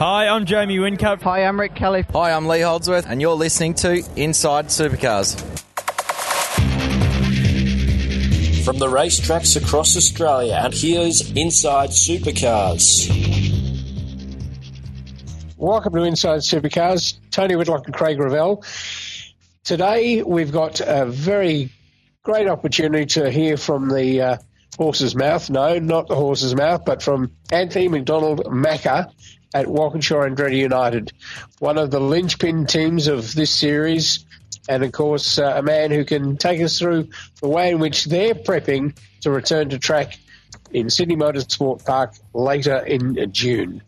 Hi, I'm Jamie Whincup. Hi, I'm Rick Kelly. Hi, I'm Lee Holdsworth, and you're listening to Inside Supercars. From the racetracks across Australia, and here's Inside Supercars. Welcome to Inside Supercars. Tony Whitlock and Craig Revell. Today we've got a very great opportunity to hear from the uh, horse's mouth. No, not the horse's mouth, but from Anthony McDonald Macca at Walkinshaw Andretti United, one of the linchpin teams of this series, and of course uh, a man who can take us through the way in which they're prepping to return to track in Sydney Motorsport Park later in June.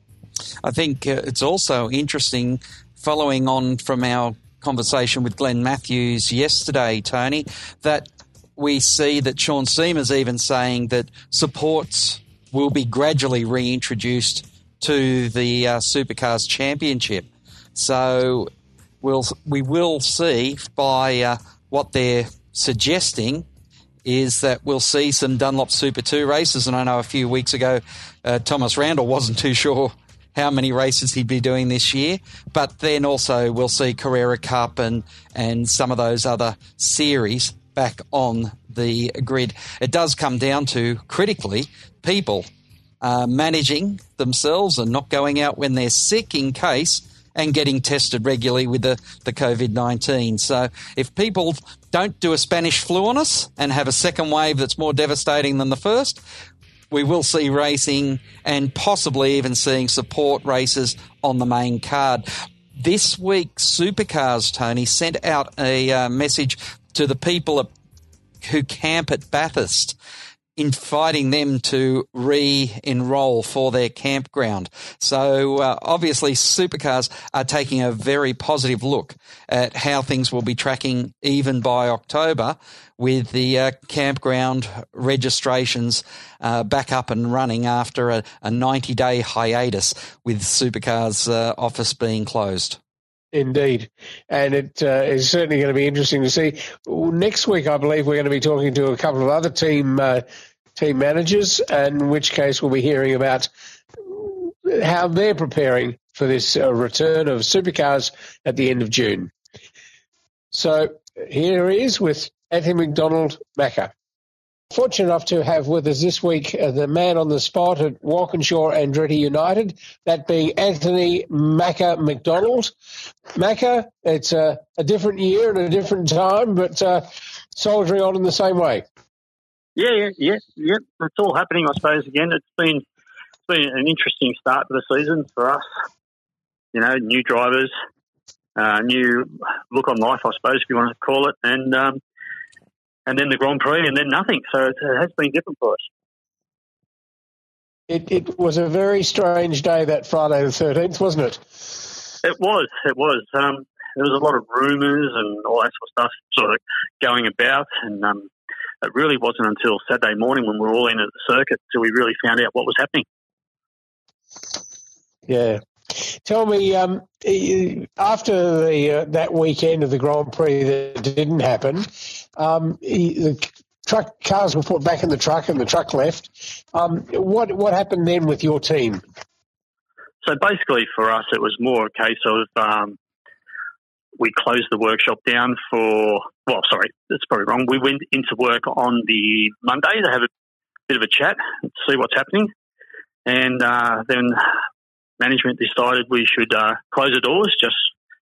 I think uh, it's also interesting, following on from our conversation with Glenn Matthews yesterday, Tony, that we see that Sean Seamer's even saying that supports will be gradually reintroduced to the uh, Supercars Championship. So we'll we will see by uh, what they're suggesting is that we'll see some Dunlop Super 2 races. And I know a few weeks ago, uh, Thomas Randall wasn't too sure how many races he'd be doing this year. But then also we'll see Carrera Cup and, and some of those other series back on the grid. It does come down to critically people uh, managing themselves and not going out when they're sick in case and getting tested regularly with the, the COVID 19. So if people don't do a Spanish flu on us and have a second wave that's more devastating than the first, we will see racing and possibly even seeing support races on the main card. This week, Supercars, Tony, sent out a uh, message to the people who camp at Bathurst inviting them to re-enroll for their campground. So uh, obviously supercars are taking a very positive look at how things will be tracking even by October with the uh, campground registrations uh, back up and running after a, a 90 day hiatus with supercars uh, office being closed. Indeed. And it uh, is certainly going to be interesting to see. Next week, I believe we're going to be talking to a couple of other team uh, team managers, in which case we'll be hearing about how they're preparing for this uh, return of supercars at the end of June. So here he is with Anthony McDonald Macca fortunate enough to have with us this week uh, the man on the spot at Walkinshaw Andretti United, that being Anthony Macca McDonald. Macca, it's a, a, different year and a different time, but uh, soldiering on in the same way. Yeah, yeah, yeah, yeah. It's all happening, I suppose. Again, it's been it's been an interesting start to the season for us. You know, new drivers, uh, new look on life, I suppose, if you want to call it, and um, and then the Grand Prix, and then nothing. So it has been different for us. It, it was a very strange day that Friday the 13th, wasn't it? It was. It was. Um, there was a lot of rumours and all that sort of stuff sort of going about, and um, it really wasn't until Saturday morning when we were all in at the circuit till we really found out what was happening. Yeah. Tell me, um, after the, uh, that weekend of the Grand Prix that didn't happen, um, he, the truck cars were put back in the truck, and the truck left. Um, what what happened then with your team? So basically, for us, it was more a case of um, we closed the workshop down for. Well, sorry, that's probably wrong. We went into work on the Monday to have a bit of a chat, see what's happening, and uh, then management decided we should uh, close the doors just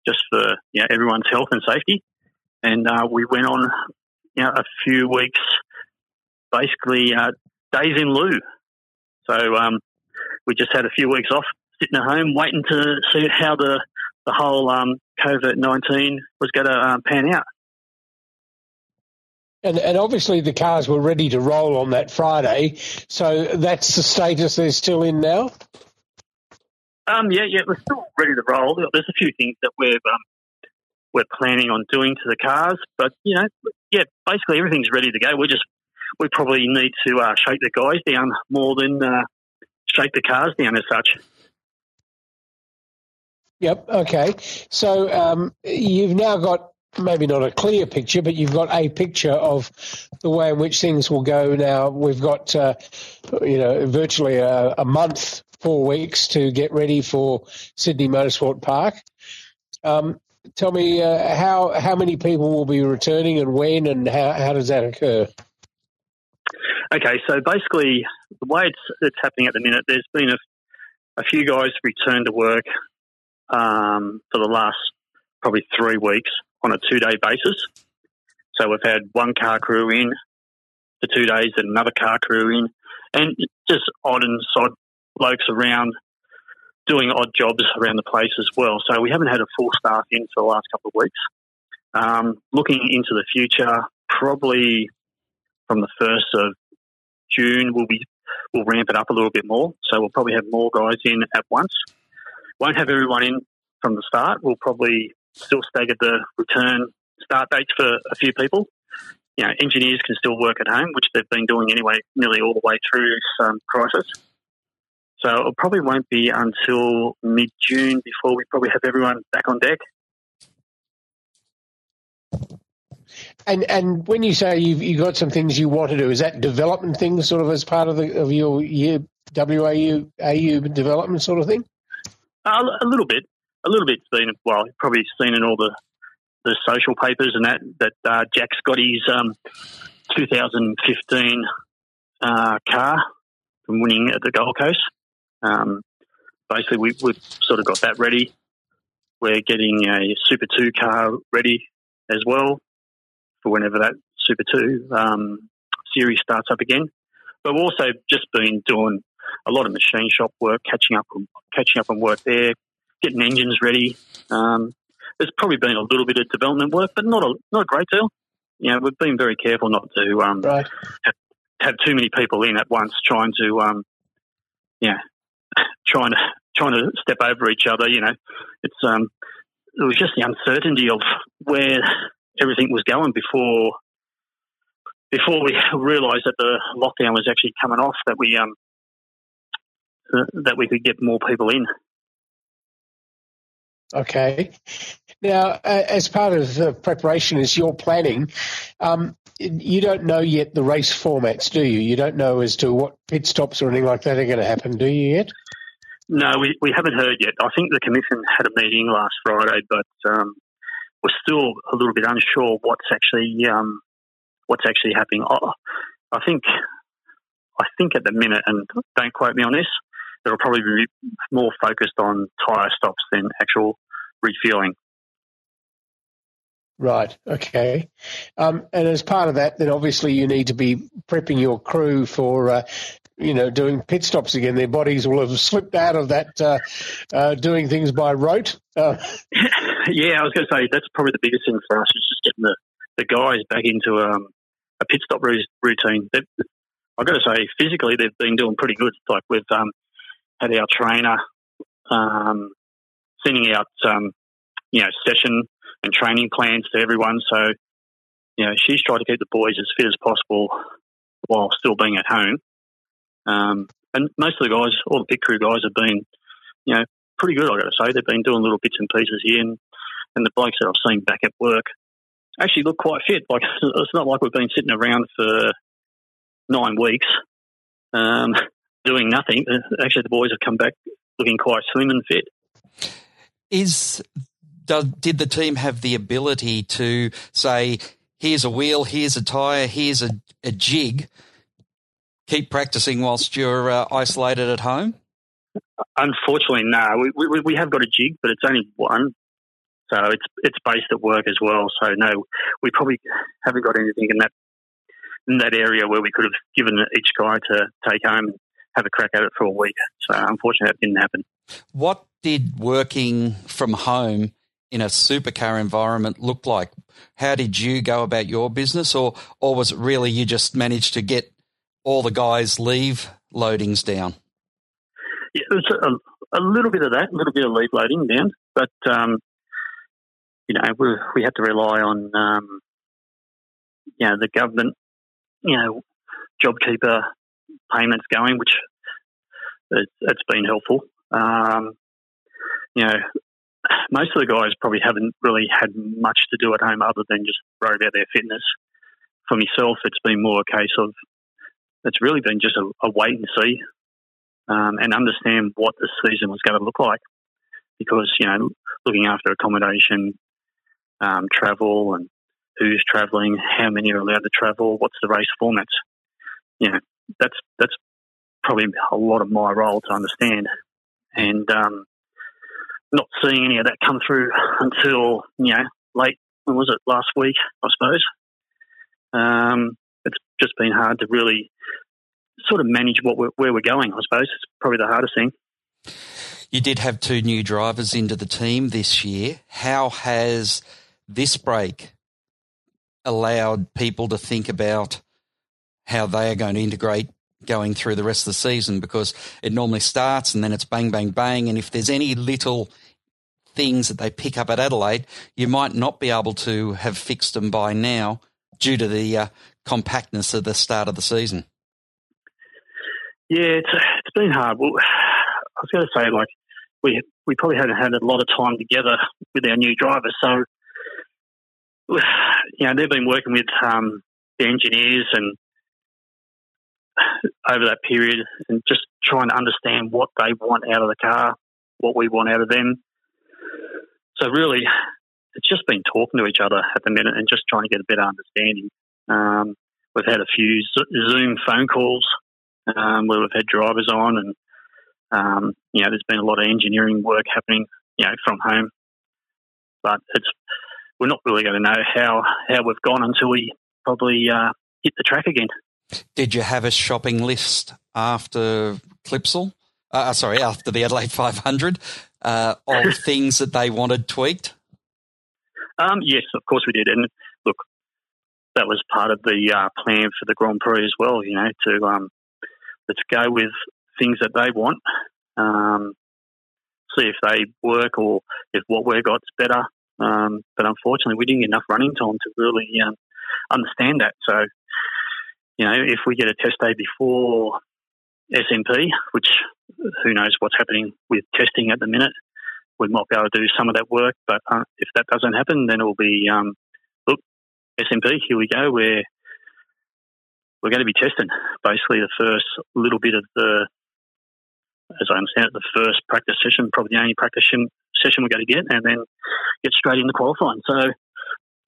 just for you know, everyone's health and safety and uh, we went on you know, a few weeks, basically uh, days in lieu. So um, we just had a few weeks off, sitting at home, waiting to see how the the whole um, COVID nineteen was going to uh, pan out. And, and obviously the cars were ready to roll on that Friday, so that's the status they're still in now. Um, yeah, yeah, we're still ready to roll. There's a few things that we've um, we're planning on doing to the cars. But you know, yeah, basically everything's ready to go. We just we probably need to uh, shake the guys down more than uh, shake the cars down as such. Yep. Okay. So um, you've now got maybe not a clear picture, but you've got a picture of the way in which things will go. Now we've got uh, you know virtually a, a month four weeks to get ready for Sydney Motorsport Park. Um, tell me uh, how how many people will be returning and when, and how, how does that occur? Okay, so basically, the way it's it's happening at the minute, there's been a, a few guys return to work um, for the last probably three weeks on a two day basis. So we've had one car crew in for two days and another car crew in, and just odd and sod blokes around doing odd jobs around the place as well. So we haven't had a full staff in for the last couple of weeks. Um, looking into the future, probably from the first of June, we'll be we'll ramp it up a little bit more. So we'll probably have more guys in at once. Won't have everyone in from the start. We'll probably still stagger the return start dates for a few people. You know, engineers can still work at home, which they've been doing anyway, nearly all the way through this um, crisis. So it probably won't be until mid June before we probably have everyone back on deck. And and when you say you've you got some things you want to do, is that development things sort of as part of the of your year WAU AU development sort of thing? Uh, a little bit, a little bit's been well, you've probably seen in all the the social papers and that that uh, Jack Scotty's um, 2015 uh, car from winning at the Gold Coast. Um, basically, we, we've sort of got that ready. We're getting a Super 2 car ready as well for whenever that Super 2 um, series starts up again. But we've also just been doing a lot of machine shop work, catching up, catching up on work there, getting engines ready. Um, there's probably been a little bit of development work, but not a not a great deal. You know, we've been very careful not to um, right. have, have, too many people in at once, trying to um, yeah, trying to trying to step over each other. You know, it's um, it was just the uncertainty of where everything was going before before we realised that the lockdown was actually coming off. That we um that we could get more people in. Okay. Now, as part of the preparation, as you're planning, um, you don't know yet the race formats, do you? You don't know as to what pit stops or anything like that are going to happen, do you yet? No, we, we haven't heard yet. I think the commission had a meeting last Friday, but um, we're still a little bit unsure what's actually um, what's actually happening. I, I think I think at the minute, and don't quote me on this, it'll probably be more focused on tyre stops than actual refueling. Right. Okay. Um, and as part of that, then obviously you need to be prepping your crew for, uh, you know, doing pit stops again. Their bodies will have slipped out of that uh, uh, doing things by rote. Uh, yeah, I was going to say that's probably the biggest thing for us is just getting the, the guys back into um, a pit stop routine. I've got to say, physically they've been doing pretty good. Like we've um, had our trainer um, sending out, um, you know, session and training plans to everyone. So, you know, she's tried to keep the boys as fit as possible while still being at home. Um, and most of the guys, all the pit crew guys, have been, you know, pretty good. I got to say, they've been doing little bits and pieces here, and, and the blokes that I've seen back at work actually look quite fit. Like it's not like we've been sitting around for nine weeks um, doing nothing. Actually, the boys have come back looking quite slim and fit. Is does, did the team have the ability to say, here's a wheel, here's a tyre, here's a, a jig, keep practicing whilst you're uh, isolated at home? Unfortunately, no. We, we, we have got a jig, but it's only one. So it's it's based at work as well. So no, we probably haven't got anything in that in that area where we could have given each guy to take home and have a crack at it for a week. So unfortunately, that didn't happen. What did working from home in a supercar environment look like? How did you go about your business, or or was it really you just managed to get all the guys leave loadings down? Yeah, it was a, a little bit of that, a little bit of leave loading down, but um, you know we, we had to rely on um, you know the government, you know, JobKeeper payments going, which it, has been helpful. Um, you know, most of the guys probably haven't really had much to do at home other than just worry about their fitness. For myself, it's been more a case of it's really been just a, a wait and see. um, and understand what the season was going to look like. Because you know, looking after accommodation, um, travel, and who's travelling, how many are allowed to travel, what's the race formats. You know, that's that's probably a lot of my role to understand, and um, not seeing any of that come through until you know late. When was it last week? I suppose. Um, it's just been hard to really sort of manage what we're, where we're going. I suppose it's probably the hardest thing. You did have two new drivers into the team this year. How has this break allowed people to think about how they are going to integrate going through the rest of the season? Because it normally starts and then it's bang, bang, bang. And if there's any little things that they pick up at Adelaide, you might not be able to have fixed them by now due to the uh, compactness of the start of the season. Yeah, it's it's been hard. Well, I was going to say like we we probably haven't had a lot of time together with our new drivers, so you know they've been working with um, the engineers and over that period and just trying to understand what they want out of the car, what we want out of them. So really, it's just been talking to each other at the minute and just trying to get a better understanding. Um, we've had a few Zoom phone calls um, where we've had drivers on, and um, you know, there's been a lot of engineering work happening, you know, from home. But it's we're not really going to know how how we've gone until we probably uh, hit the track again. Did you have a shopping list after Clipsal? Uh, sorry, after the Adelaide 500 uh, of things that they wanted tweaked? Um, yes, of course we did. And look, that was part of the uh, plan for the Grand Prix as well. You know, to um, let's go with things that they want, um, see if they work or if what we've got's better. Um, but unfortunately, we didn't get enough running time to really um, understand that. So, you know, if we get a test day before SMP, which who knows what's happening with testing at the minute, we might be able to do some of that work. But uh, if that doesn't happen, then it will be um, look SMP. Here we go. We're we're going to be testing basically the first little bit of the, as I understand it, the first practice session, probably the only practice session we're going to get, and then get straight into qualifying. So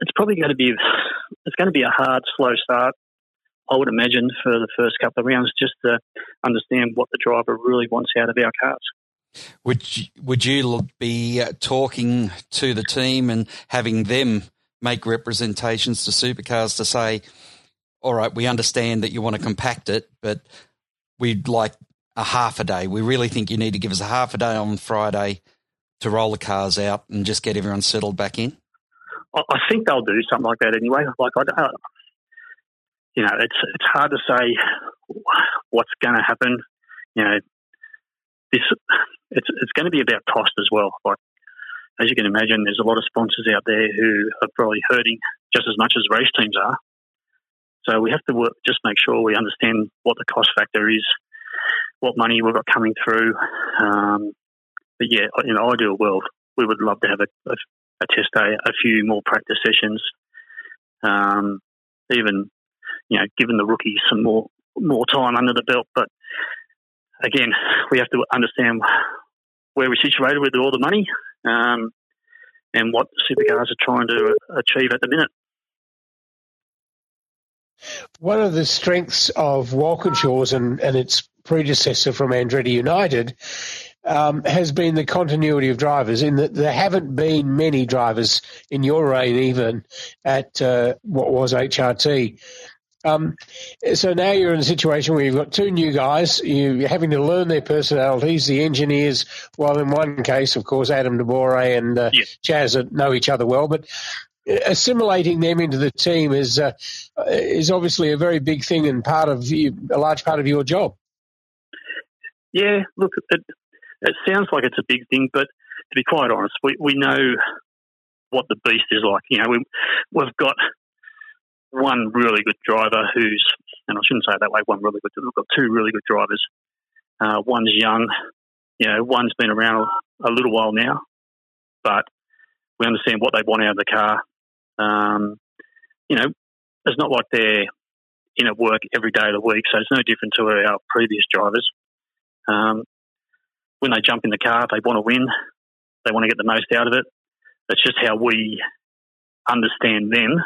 it's probably going to be it's going to be a hard, slow start. I would imagine for the first couple of rounds, just to understand what the driver really wants out of our cars. Would you, would you be uh, talking to the team and having them make representations to supercars to say, all right, we understand that you want to compact it, but we'd like a half a day. We really think you need to give us a half a day on Friday to roll the cars out and just get everyone settled back in? I think they'll do something like that anyway. Like I, don't, you know, it's it's hard to say what's going to happen. You know, this it's it's going to be about cost as well. Like as you can imagine, there's a lot of sponsors out there who are probably hurting just as much as race teams are. So we have to work, just make sure we understand what the cost factor is, what money we've got coming through. Um, but yeah, in an ideal world, we would love to have a, a, a test day, a few more practice sessions, um, even you know, giving the rookies some more more time under the belt. But again, we have to understand where we're situated with all the money um, and what supercars are trying to achieve at the minute. One of the strengths of Walkinshaws and, and its predecessor from Andretti United um, has been the continuity of drivers in that there haven't been many drivers in your reign even at uh, what was HRT. Um, so now you're in a situation where you've got two new guys. You're having to learn their personalities. The engineers, well, in one case, of course, Adam De Borre and uh, yes. Chaz know each other well, but assimilating them into the team is uh, is obviously a very big thing and part of you, a large part of your job. Yeah, look, it, it sounds like it's a big thing, but to be quite honest, we, we know what the beast is like. You know, we, we've got one really good driver who's, and I shouldn't say it that way, one really good, we've got two really good drivers. Uh, one's young, you know, one's been around a, a little while now, but we understand what they want out of the car. Um, you know, it's not like they're in at work every day of the week, so it's no different to our previous drivers. Um, when they jump in the car, they want to win. They want to get the most out of it. That's just how we understand them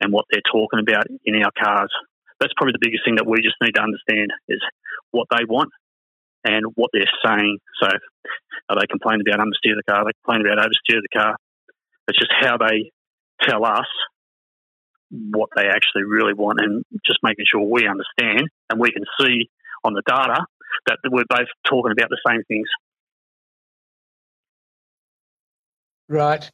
and what they're talking about in our cars. That's probably the biggest thing that we just need to understand is what they want and what they're saying. So, are they complaining about understeer the car? Are they complaining about oversteer the car? It's just how they tell us what they actually really want and just making sure we understand and we can see on the data that we're both talking about the same things. Right.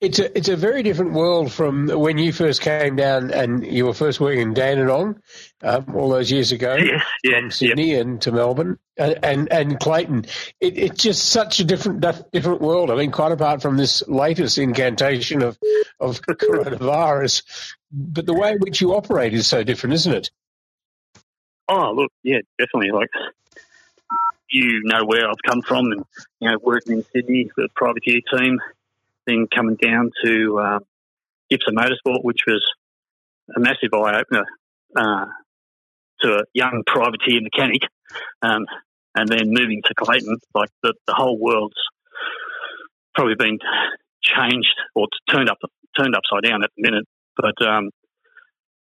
It's a it's a very different world from when you first came down and you were first working in Dandenong um, all those years ago yeah, yeah, from Sydney yeah. and to Melbourne and and, and Clayton. It, it's just such a different different world. I mean, quite apart from this latest incantation of of coronavirus, but the way in which you operate is so different, isn't it? Oh, look, yeah, definitely. Like you know where I've come from, and you know working in Sydney a privateer team then coming down to um, Gibson Motorsport, which was a massive eye opener uh, to a young privateer mechanic, um, and then moving to Clayton, like the, the whole world's probably been changed or turned up turned upside down at the minute. But um,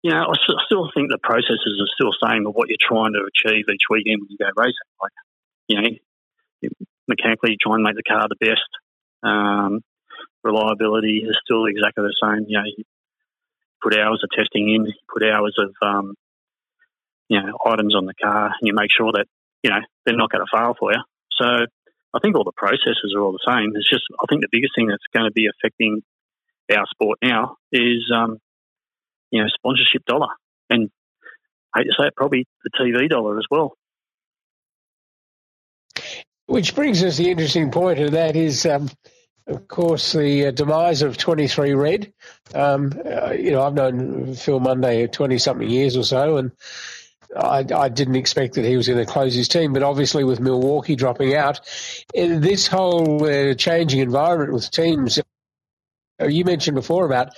you know, I still think the processes are still the same of what you're trying to achieve each weekend when you go racing. Like, you know, mechanically you try and make the car the best. Um, reliability is still exactly the same. You know, you put hours of testing in, you put hours of um, you know items on the car, and you make sure that you know they're not going to fail for you. So I think all the processes are all the same. It's just I think the biggest thing that's going to be affecting our sport now is um, you know sponsorship dollar, and I hate to say it, probably the TV dollar as well. Which brings us the interesting point, and that is um, of course, the uh, demise of 23 Red. Um, uh, you know, I've known Phil Munday 20 something years or so, and I, I, didn't expect that he was going to close his team. But obviously, with Milwaukee dropping out, this whole uh, changing environment with teams. Uh, you mentioned before about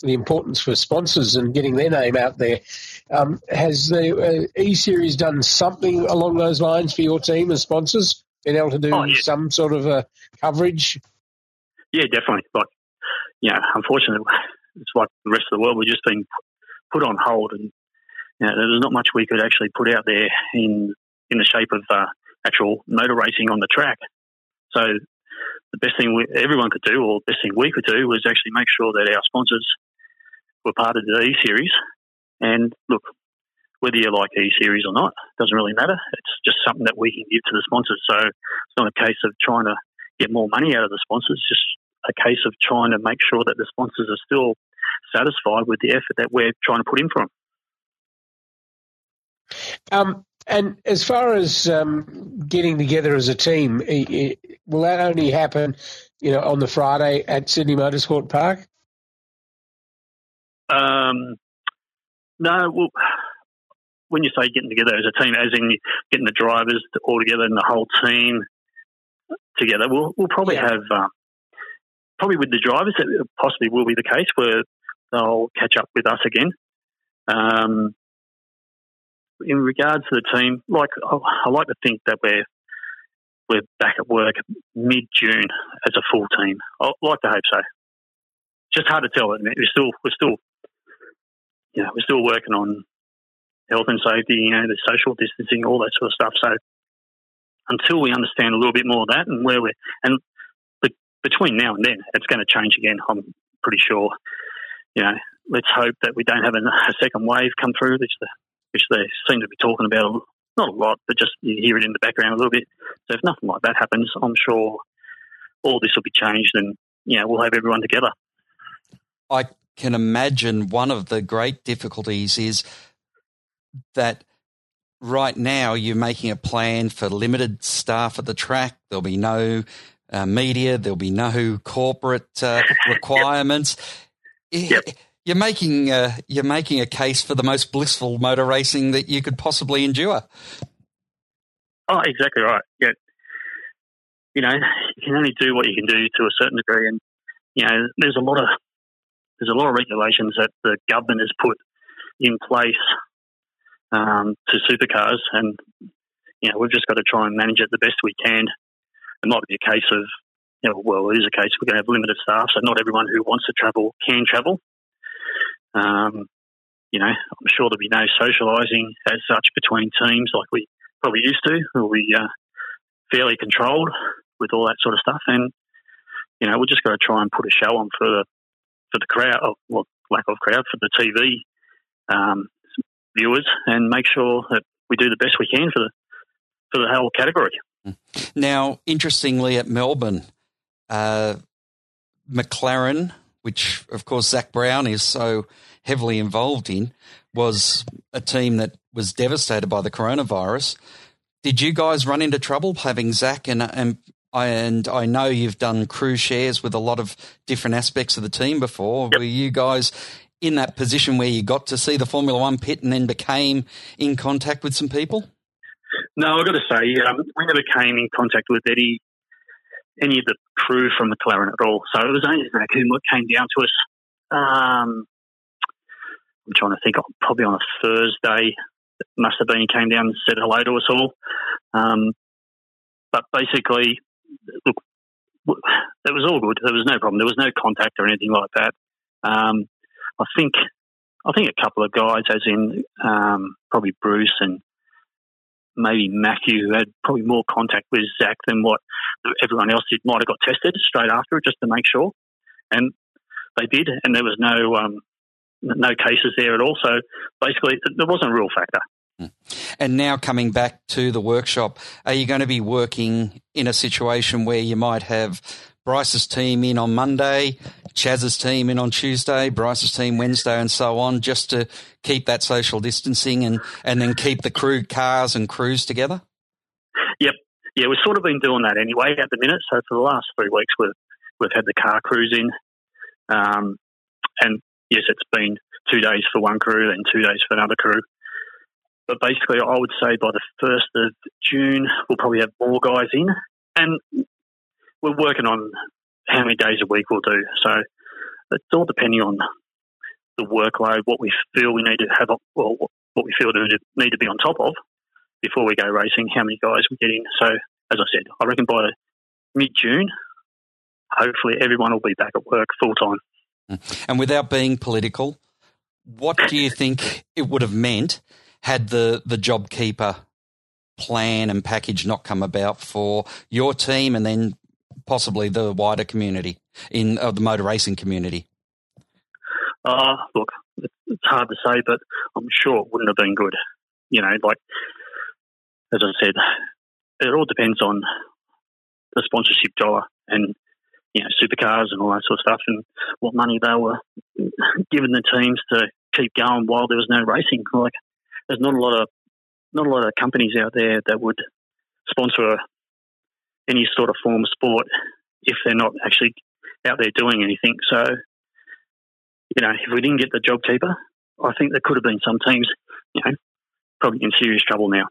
the importance for sponsors and getting their name out there. Um, has the uh, E Series done something along those lines for your team as sponsors? Been able to do oh, yeah. some sort of uh, coverage yeah, definitely. Like, you know, unfortunately, it's like the rest of the world. We've just been put on hold, and you know, there's not much we could actually put out there in in the shape of uh, actual motor racing on the track. So the best thing we, everyone could do, or the best thing we could do, was actually make sure that our sponsors were part of the E Series. And look, whether you like E Series or not doesn't really matter. It's just something that we can give to the sponsors. So it's not a case of trying to get more money out of the sponsors. Just a case of trying to make sure that the sponsors are still satisfied with the effort that we're trying to put in for them. Um, and as far as um, getting together as a team, will that only happen, you know, on the Friday at Sydney Motorsport Park? Um, no. Well, when you say getting together as a team, as in getting the drivers all together and the whole team together, we'll we'll probably yeah. have um, probably with the drivers, it possibly will be the case where they'll catch up with us again. Um, in regards to the team, like I like to think that we're we're back at work mid June as a full team. I like to hope so. Just hard to tell. It. We're still we're still you know we're still working on health and safety, you know, the social distancing, all that sort of stuff. So until we understand a little bit more of that and where we're and between now and then, it's going to change again. I'm pretty sure. You know, let's hope that we don't have a, second wave come through, which, which they seem to be talking about. Not a lot, but just you hear it in the background a little bit. So if nothing like that happens, I'm sure all this will be changed, and you know, we'll have everyone together. I can imagine one of the great difficulties is that right now you're making a plan for limited staff at the track. There'll be no uh, media. There'll be no corporate uh, requirements. Yep. You're making uh, you're making a case for the most blissful motor racing that you could possibly endure. Oh, exactly right. Yeah, you know, you can only do what you can do to a certain degree, and you know, there's a lot of there's a lot of regulations that the government has put in place um, to supercars, and you know, we've just got to try and manage it the best we can. It might be a case of, you know, well, it is a case we're going to have limited staff, so not everyone who wants to travel can travel. Um, you know, I'm sure there'll be no socialising as such between teams like we probably used to. We'll be uh, fairly controlled with all that sort of stuff, and you know, we're just going to try and put a show on for the for the crowd, or well, lack of crowd for the TV um, viewers, and make sure that we do the best we can for the for the whole category. Now, interestingly, at Melbourne, uh, McLaren, which of course Zak Brown is so heavily involved in, was a team that was devastated by the coronavirus. Did you guys run into trouble having Zach and and and I know you've done crew shares with a lot of different aspects of the team before. Yep. Were you guys in that position where you got to see the Formula One pit and then became in contact with some people? No, I've got to say, um, we never came in contact with any any of the crew from the McLaren at all. So it was only Zak who came down to us. Um, I'm trying to think, probably on a Thursday. Must have been he came down and said hello to us all. Um, but basically, look, it was all good. There was no problem. There was no contact or anything like that. Um, I think I think a couple of guys, as in um, probably Bruce and maybe Matthew, who had probably more contact with Zak than what everyone else did, might have got tested straight after just to make sure, and they did, and there was no um, no cases there at all. So basically, there wasn't a real factor. Hmm. And now coming back to the workshop, are you going to be working in a situation where you might have Bryce's team in on Monday, Chaz's team in on Tuesday, Bryce's team Wednesday, and so on, just to keep that social distancing and, and then keep the crew cars and crews together? Yep. Yeah, we've sort of been doing that anyway at the minute. So for the last three weeks, we've, we've had the car crews in. Um, and yes, it's been two days for one crew and two days for another crew. But basically, I would say by the 1st of June, we'll probably have more guys in. And we're working on how many days a week we'll do. So it's all depending on the workload, what we feel we need to have, or what we feel to need to be on top of before we go racing, how many guys we get in. So, as I said, I reckon by mid June, hopefully everyone will be back at work full time. Mm. And without being political, what do you think it would have meant had the, the JobKeeper plan and package not come about for your team and then possibly the wider community in uh, the motor racing community? Uh, look, it's hard to say, but I'm sure it wouldn't have been good. You know, like as I said, it all depends on the sponsorship dollar and you know supercars and all that sort of stuff, and what money they were giving the teams to keep going while there was no racing. Like, there's not a lot of not a lot of companies out there that would sponsor any sort of form of sport if they're not actually out there doing anything. So, you know, if we didn't get the job keeper, I think there could have been some teams, you know, probably in serious trouble now.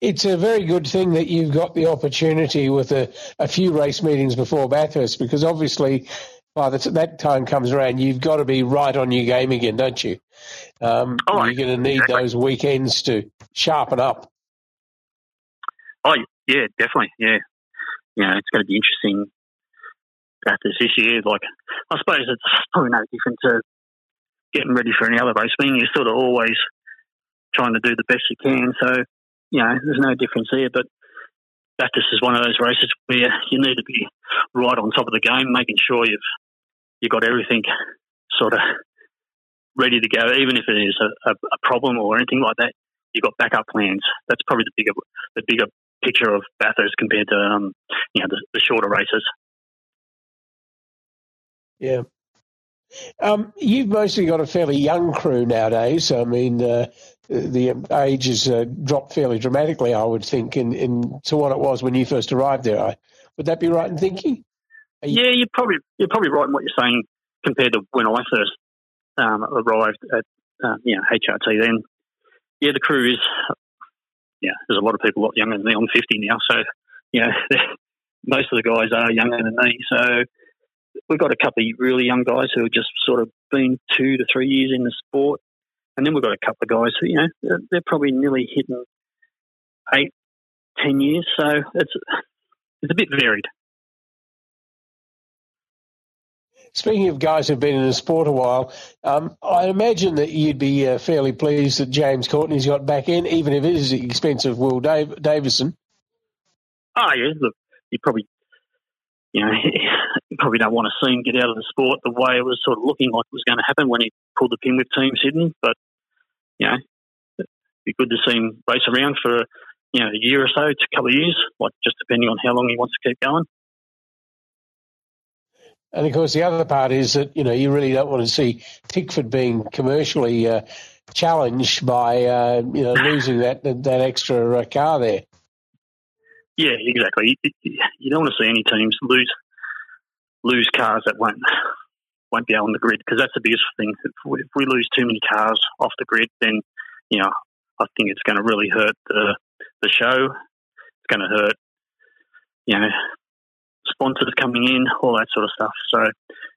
It's a very good thing that you've got the opportunity with a, a few race meetings before Bathurst because obviously by the that time comes around, you've got to be right on your game again, don't you? Um, oh, you're going to need exactly. those weekends to sharpen up. Oh yeah, definitely. Yeah, you know, it's going to be interesting after this year. Like, I suppose it's probably no different to getting ready for any other race. Mean, you're sort of always trying to do the best you can. So, you know, there's no difference here. But Bathurst is one of those races where you need to be right on top of the game, making sure you've you got everything sort of ready to go, even if it is a, a problem or anything like that. You've got backup plans. That's probably the bigger the bigger picture of Bathurst compared to um, you know the, the shorter races. Yeah. Um, you've mostly got a fairly young crew nowadays. I mean, uh, the age has uh, dropped fairly dramatically, I would think, in, in to what it was when you first arrived there. I, would that be right in thinking? You... Yeah, you're probably you're probably right in what you're saying compared to when I first um, arrived at uh, you know HRT. Then, yeah, the crew is yeah, there's a lot of people a lot younger than me. I'm 50 now, so you know, most of the guys are younger than me. So we've got a couple of really young guys who have just sort of been two to three years in the sport. and then we've got a couple of guys who, you know, they're, they're probably nearly hitting eight, ten years. So it's it's a bit varied. Speaking of guys who've been in the sport a while, um, I imagine that you'd be uh, fairly pleased that James Courtney's got back in, even if it is the expense of Will Dav- Davison. Oh yeah, look, you probably, you know, you probably don't want to see him get out of the sport the way it was sort of looking like it was going to happen when he pulled the pin with Team Sydney. But you know, it'd be good to see him race around for you know a year or so, a couple of years, like just depending on how long he wants to keep going. And of course, the other part is that you know you really don't want to see Tickford being commercially uh, challenged by uh, you know losing that that extra uh, car there. Yeah, exactly. You don't want to see any teams lose lose cars that won't won't be on the grid because that's the biggest thing. If we, if we, lose too many cars off the grid, then you know I think it's going to really hurt the the show. It's going to hurt you know sponsors coming in, all that sort of stuff. So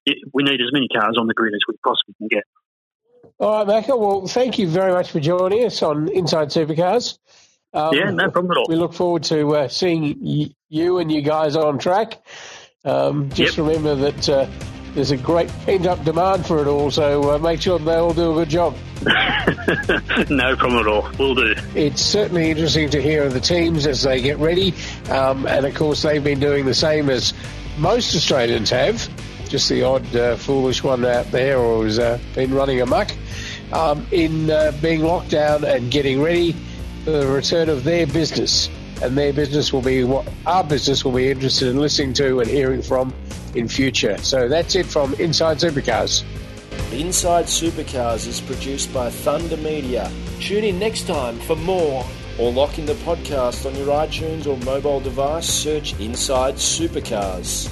it, we need as many cars on the grid as we possibly can get. All right, Macca. Well, thank you very much for joining us on Inside Supercars. Um, yeah, no problem at all. We look forward to uh, seeing y- you and you guys on track. Um, just yep. remember that uh, there's a great pent up demand for it all, so uh, make sure they all do a good job. no problem at all. We'll do. It's certainly interesting to hear of the teams as they get ready, um, and of course, they've been doing the same as most Australians have. Just the odd uh, foolish one out there or has uh, been running amok um, in uh, being locked down and getting ready for the return of their business. And their business will be what our business will be interested in listening to and hearing from in future. So that's it from Inside Supercars. Inside Supercars is produced by Thunder Media. Tune in next time for more or lock in the podcast on your iTunes or mobile device. Search Inside Supercars.